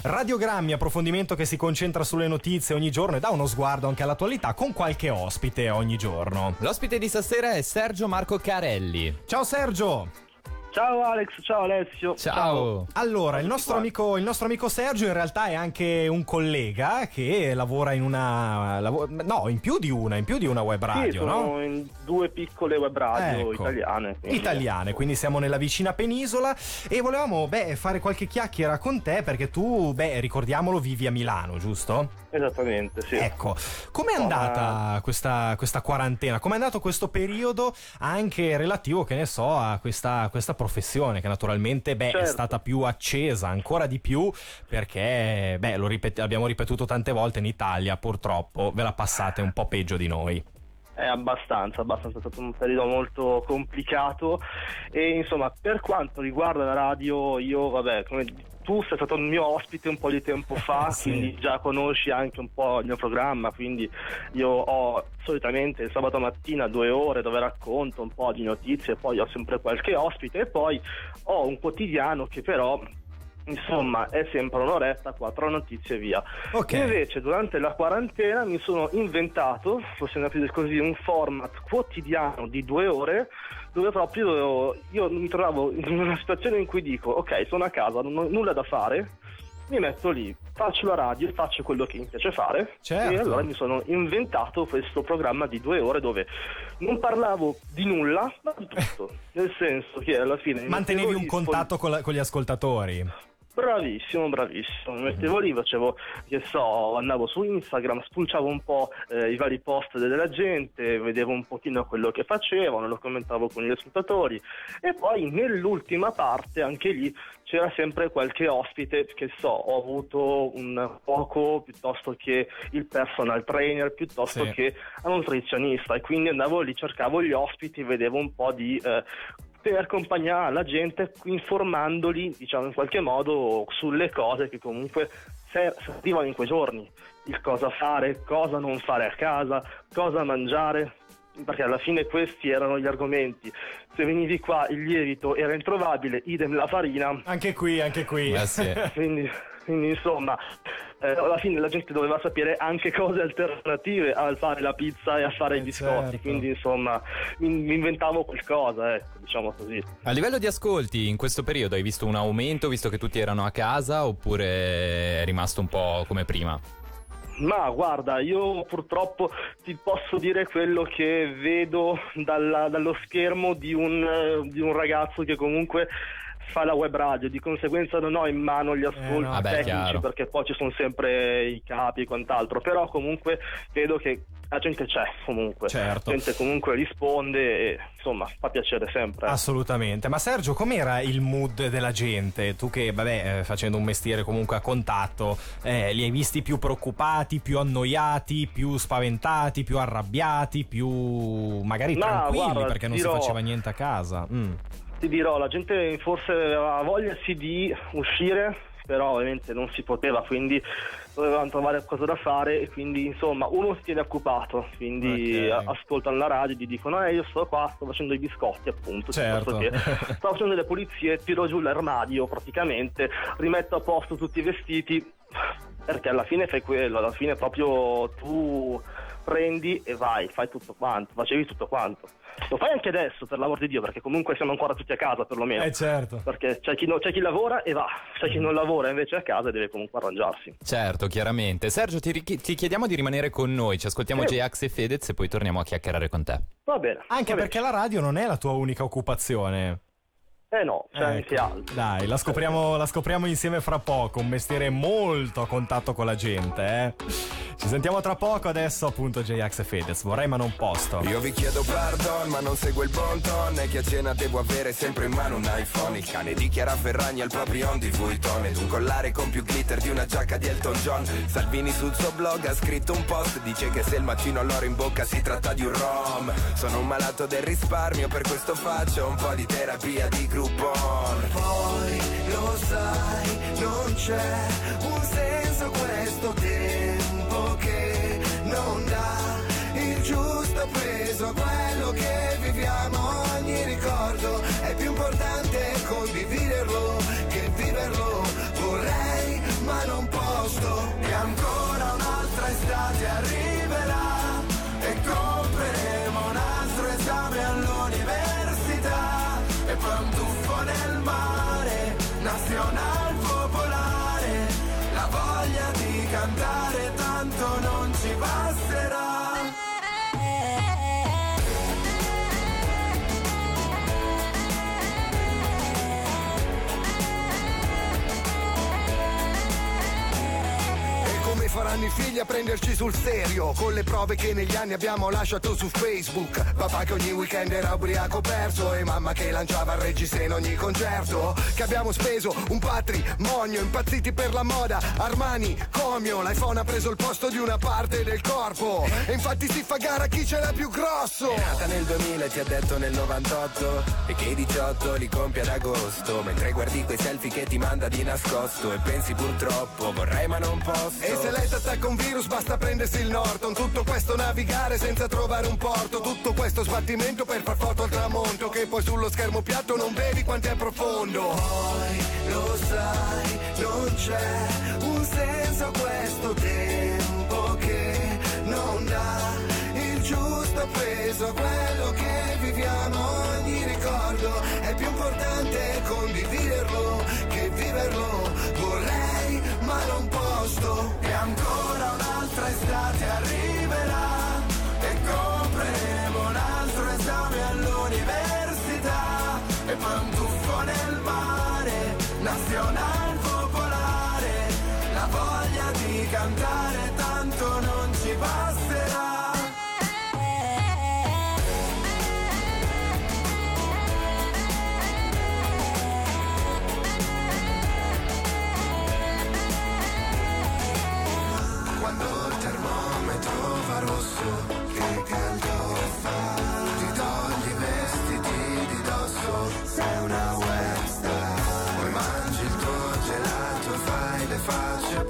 Radiogrammi, approfondimento che si concentra sulle notizie ogni giorno e dà uno sguardo anche all'attualità con qualche ospite ogni giorno. L'ospite di stasera è Sergio Marco Carelli. Ciao Sergio! Ciao Alex, ciao Alessio. Ciao. ciao. Allora, il nostro, amico, il nostro, amico, Sergio in realtà è anche un collega che lavora in una... no, in più di una, in più di una web radio, sì, sono no? in due piccole web radio ecco. italiane. Quindi. Italiane, quindi siamo nella vicina penisola e volevamo, beh, fare qualche chiacchiera con te perché tu, beh, ricordiamolo, vivi a Milano, giusto? Esattamente, sì. Ecco, com'è andata questa, questa quarantena? Com'è andato questo periodo anche relativo, che ne so, a questa, questa professione che naturalmente beh, certo. è stata più accesa ancora di più perché beh, lo ripet- abbiamo ripetuto tante volte in Italia, purtroppo ve la passate un po' peggio di noi. È abbastanza, abbastanza, è stato un periodo molto complicato e insomma per quanto riguarda la radio io vabbè come tu sei stato il mio ospite un po' di tempo fa, sì. quindi già conosci anche un po' il mio programma, quindi io ho solitamente il sabato mattina due ore dove racconto un po' di notizie, poi ho sempre qualche ospite e poi ho un quotidiano che però Insomma, è sempre un'oretta, quattro notizie via. Okay. Invece, durante la quarantena mi sono inventato, possiamo dire così, un format quotidiano di due ore dove proprio io mi trovavo in una situazione in cui dico: Ok, sono a casa, non ho nulla da fare, mi metto lì, faccio la radio e faccio quello che mi piace fare. Certo. E allora mi sono inventato questo programma di due ore dove non parlavo di nulla, ma di tutto. Nel senso che alla fine. Mantenevi un contatto con, la, con gli ascoltatori. Bravissimo, bravissimo. Mi mettevo lì, facevo, che so, andavo su Instagram, spulciavo un po' eh, i vari post della gente, vedevo un pochino quello che facevano, lo commentavo con gli ascoltatori e poi nell'ultima parte, anche lì, c'era sempre qualche ospite, che so, ho avuto un poco piuttosto che il personal trainer, piuttosto sì. che un nutrizionista e quindi andavo lì, cercavo gli ospiti, vedevo un po' di... Eh, per accompagnare la gente informandoli diciamo in qualche modo sulle cose che comunque servivano in quei giorni il cosa fare, cosa non fare a casa, cosa mangiare perché alla fine questi erano gli argomenti. Se venivi qua il lievito era introvabile, idem la farina. Anche qui, anche qui. Eh sì. quindi, quindi, insomma, eh, alla fine la gente doveva sapere anche cose alternative al fare la pizza e a fare eh i biscotti. Certo. Quindi insomma, mi, mi, inventavo qualcosa, ecco, diciamo così. A livello di ascolti, in questo periodo hai visto un aumento visto che tutti erano a casa oppure è rimasto un po' come prima? Ma guarda, io purtroppo ti posso dire quello che vedo dalla, dallo schermo di un, di un ragazzo che comunque fa la web radio, di conseguenza non ho in mano gli ascolti eh no. tecnici Vabbè, perché poi ci sono sempre i capi e quant'altro, però comunque vedo che la gente c'è comunque, certo. la gente comunque risponde e insomma fa piacere sempre. Assolutamente, ma Sergio com'era il mood della gente? Tu che vabbè eh, facendo un mestiere comunque a contatto, eh, li hai visti più preoccupati, più annoiati, più spaventati, più arrabbiati, più magari ma, tranquilli guarda, perché non dirò... si faceva niente a casa? Mm ti dirò, la gente forse aveva voglia sì di uscire, però ovviamente non si poteva, quindi dovevano trovare qualcosa da fare e quindi insomma uno si tiene occupato, quindi okay. ascoltano la radio e gli dicono eh io sto qua, sto facendo i biscotti appunto, certo. che sto facendo delle pulizie, tiro giù l'armadio praticamente, rimetto a posto tutti i vestiti, perché alla fine fai quello, alla fine proprio tu prendi e vai, fai tutto quanto, facevi tutto quanto. Lo fai anche adesso, per l'amor di Dio, perché comunque siamo ancora tutti a casa perlomeno. Eh certo. Perché c'è chi, no, c'è chi lavora e va, c'è chi non lavora invece a casa e deve comunque arrangiarsi. Certo, chiaramente. Sergio, ti, ti chiediamo di rimanere con noi, ci ascoltiamo sì. J-Ax e Fedez e poi torniamo a chiacchierare con te. Va bene. Anche va perché bene. la radio non è la tua unica occupazione. Eh no, c'è ecco. anche altro. Dai, la scopriamo, la scopriamo, insieme fra poco. Un mestiere molto a contatto con la gente, eh. Ci sentiamo tra poco, adesso appunto J-Ax e Fedez. Vorrei ma non posto. Io vi chiedo pardon, ma non seguo il bon ton. E che a cena devo avere sempre in mano un iPhone. Il cane di Chiara Ferragni al proprio on di Vuitton. Ed un collare con più glitter di una giacca di Elton John. Salvini sul suo blog ha scritto un post. Dice che se il mattino all'oro in bocca si tratta di un rom. Sono un malato del risparmio, per questo faccio un po' di terapia di gruppo Groupon Poi lo sai, non c'è un senso questo tempo che non dà il giusto peso a quello che viviamo. Ogni ricordo non ci basterà. Come faranno i figli a prenderci sul serio. Con le prove che negli anni abbiamo lasciato su Facebook. Papà che ogni weekend era ubriaco perso E mamma che lanciava il regista in ogni concerto. Che abbiamo speso un patrimonio Impazziti per la moda. Armani, Comio L'iPhone ha preso il posto di una parte del corpo. E infatti si fa gara chi ce l'ha più grosso. È nata nel 2000 e ti ha detto nel 98 E che i 18 li compie ad agosto. Mentre guardi quei selfie che ti manda di nascosto. E pensi purtroppo vorrei ma non posso. E se lei attacca un virus basta prendersi il Norton. Tutto questo navigare senza trovare un porto. Tutto questo sbattimento per far foto al tramonto. Che poi sullo schermo piatto non vedi quanto è profondo. Poi lo sai, non c'è un senso questo tempo che non dà il giusto peso a quello che viviamo. Ogni ricordo è più importante condividerlo che viverlo. Vorrei ma non posso e ancora un'altra estate arriverà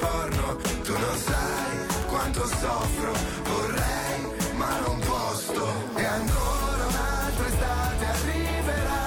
porno, tu non sai quanto soffro, vorrei ma non posso. E ancora un'altra estate arriverà.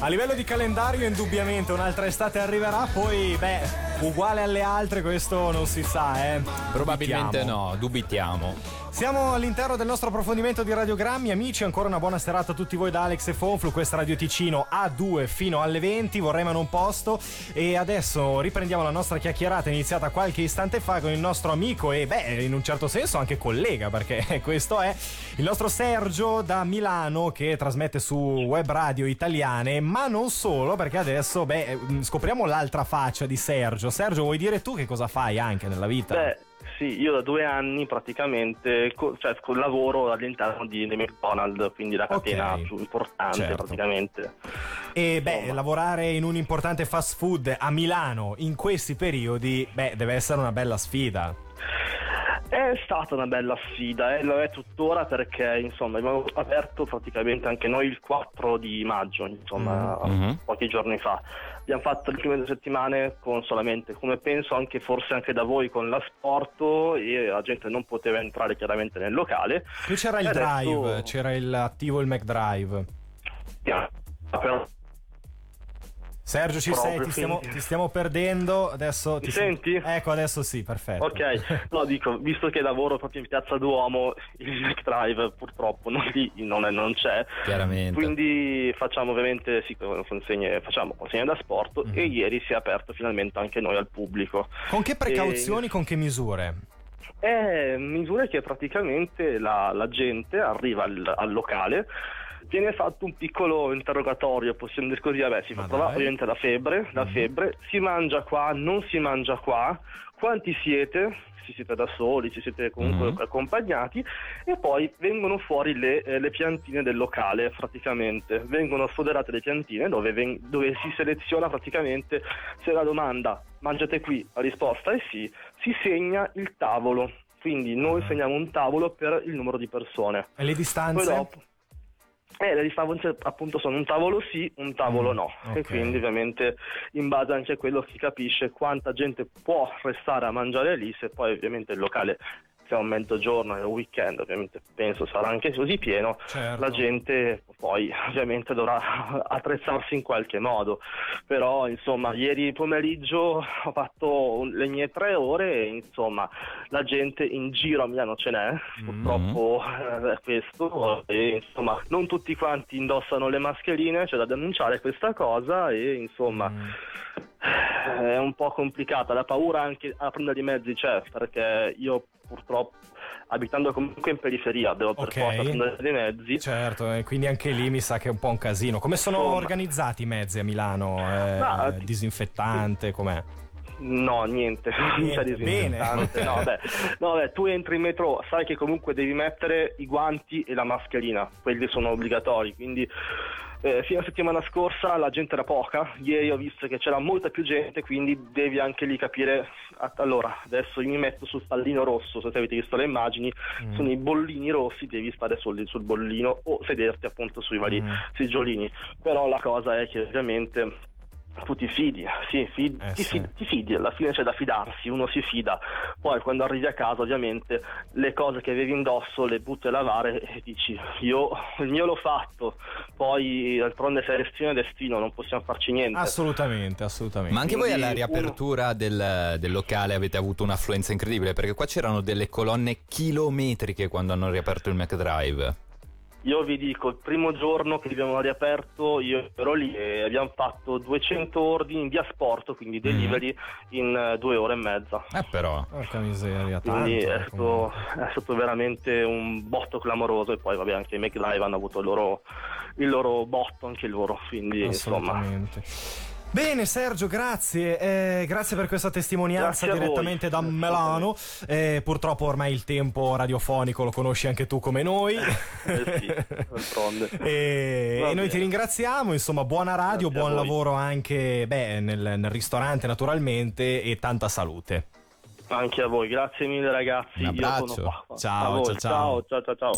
A livello di calendario, indubbiamente un'altra estate arriverà, poi, beh, uguale alle altre, questo non si sa, eh. Probabilmente Dubitiamo. no, dubitiamo. Siamo all'interno del nostro approfondimento di radiogrammi, amici, ancora una buona serata a tutti voi da Alex e Fonflu, questa Radio Ticino A2 fino alle 20, vorrei ma non posto e adesso riprendiamo la nostra chiacchierata iniziata qualche istante fa con il nostro amico e beh, in un certo senso anche collega, perché questo è il nostro Sergio da Milano che trasmette su web radio italiane, ma non solo, perché adesso beh, scopriamo l'altra faccia di Sergio. Sergio, vuoi dire tu che cosa fai anche nella vita? Beh, sì, io da due anni praticamente cioè, lavoro all'interno di, McDonald's, quindi la catena Ok. più importante Certo. praticamente. E beh, Insomma. lavorare in un importante fast food a Milano in questi periodi, beh, deve essere una bella sfida. È stata una bella sfida e lo è tuttora perché insomma abbiamo aperto praticamente anche noi il 4 di maggio, insomma Mhm. pochi giorni fa. Abbiamo fatto le prime due settimane con solamente, come penso anche forse anche da voi, con l'asporto e la gente non poteva entrare chiaramente nel locale. Qui c'era il E adesso- drive, c'era il attivo il McDrive. Yeah. Però- Sergio, ci sei? Ti stiamo, ti stiamo perdendo. Adesso ti senti? Ecco, adesso sì, perfetto. Ok, no dico, visto che lavoro proprio in piazza Duomo, il McDrive purtroppo non, lì non, è- non c'è. Chiaramente. Quindi facciamo ovviamente sì, consegne, facciamo consegne da sport Mhm. e ieri si è aperto finalmente anche noi al pubblico. Con che precauzioni, con che misure? È misure che praticamente la, la gente arriva al, al locale, viene fatto un piccolo interrogatorio, possiamo dire così, vabbè, si fa prova dai. ovviamente la febbre, la Mhm. febbre, si mangia qua, non si mangia qua, quanti siete? Se siete da soli, se siete comunque Mhm. accompagnati e poi vengono fuori le, eh, le piantine del locale praticamente, vengono sfoderate le piantine dove, ven- dove si seleziona praticamente se la domanda mangiate qui, la risposta è sì, si segna il tavolo, quindi noi Ah. segniamo un tavolo per il numero di persone. E le distanze? Eh, le distanze appunto sono un tavolo sì, un tavolo Mm, no. ok. E quindi ovviamente in base anche a quello si capisce quanta gente può restare a mangiare lì, se poi ovviamente il locale siamo a mezzogiorno, è weekend, ovviamente penso sarà anche così pieno, certo. la gente poi ovviamente dovrà attrezzarsi in qualche modo. Però insomma, ieri pomeriggio ho fatto le mie tre ore e insomma la gente in giro a Milano ce n'è, mm-hmm. purtroppo eh, è questo, e insomma non tutti quanti indossano le mascherine, c'è da denunciare questa cosa e insomma... Mm è un po' complicata, la paura anche a prendere i mezzi c'è, perché io purtroppo abitando comunque in periferia devo per okay. forza prendere dei mezzi. Certo, e quindi anche lì mi sa che è un po' un casino. Come sono Insomma. organizzati i mezzi a Milano? Eh, no, disinfettante, com'è? No, niente, niente bene. No, beh, no, beh, tu entri in metro, sai che comunque devi mettere i guanti e la mascherina, quelli sono obbligatori, quindi eh, fino alla settimana scorsa la gente era poca, ieri ho visto che c'era molta più gente, quindi devi anche lì capire. Allora, adesso io mi metto sul pallino rosso, se avete visto le immagini, mm. sono i bollini rossi, devi stare sul, sul bollino o sederti appunto sui vari mm. seggiolini. Però la cosa è che ovviamente tu ti fidi, sì, fid, eh, ti, sì. ti, fidi, alla fine c'è da fidarsi, uno si fida, poi quando arrivi a casa ovviamente le cose che avevi indosso le butti a lavare e dici io il mio l'ho fatto, poi d'altronde sei destino e destino, non possiamo farci niente. Assolutamente, assolutamente. Ma anche Quindi, voi alla riapertura uno... del, del, locale avete avuto un'affluenza incredibile perché qua c'erano delle colonne chilometriche quando hanno riaperto il McDrive. Io vi dico, il primo giorno che abbiamo riaperto, io ero lì e abbiamo fatto 200 ordini in via sport, quindi mhm. delivery, mm. in uh, due ore e mezza. Eh però, porca miseria, quindi tanto, è, stato, è stato, veramente un botto clamoroso e poi vabbè anche i McLive hanno avuto il loro, il loro botto, anche loro, quindi insomma... Bene Sergio, grazie, eh, grazie per questa testimonianza grazie direttamente da Milano. Eh, purtroppo ormai il tempo radiofonico lo conosci anche tu come noi. eh sì, e, e noi ti ringraziamo, insomma buona radio, grazie buon lavoro anche beh, nel, nel ristorante naturalmente e tanta salute. Anche a voi, grazie mille ragazzi. Un abbraccio. Ciao, ciao, ciao, ciao, ciao, ciao.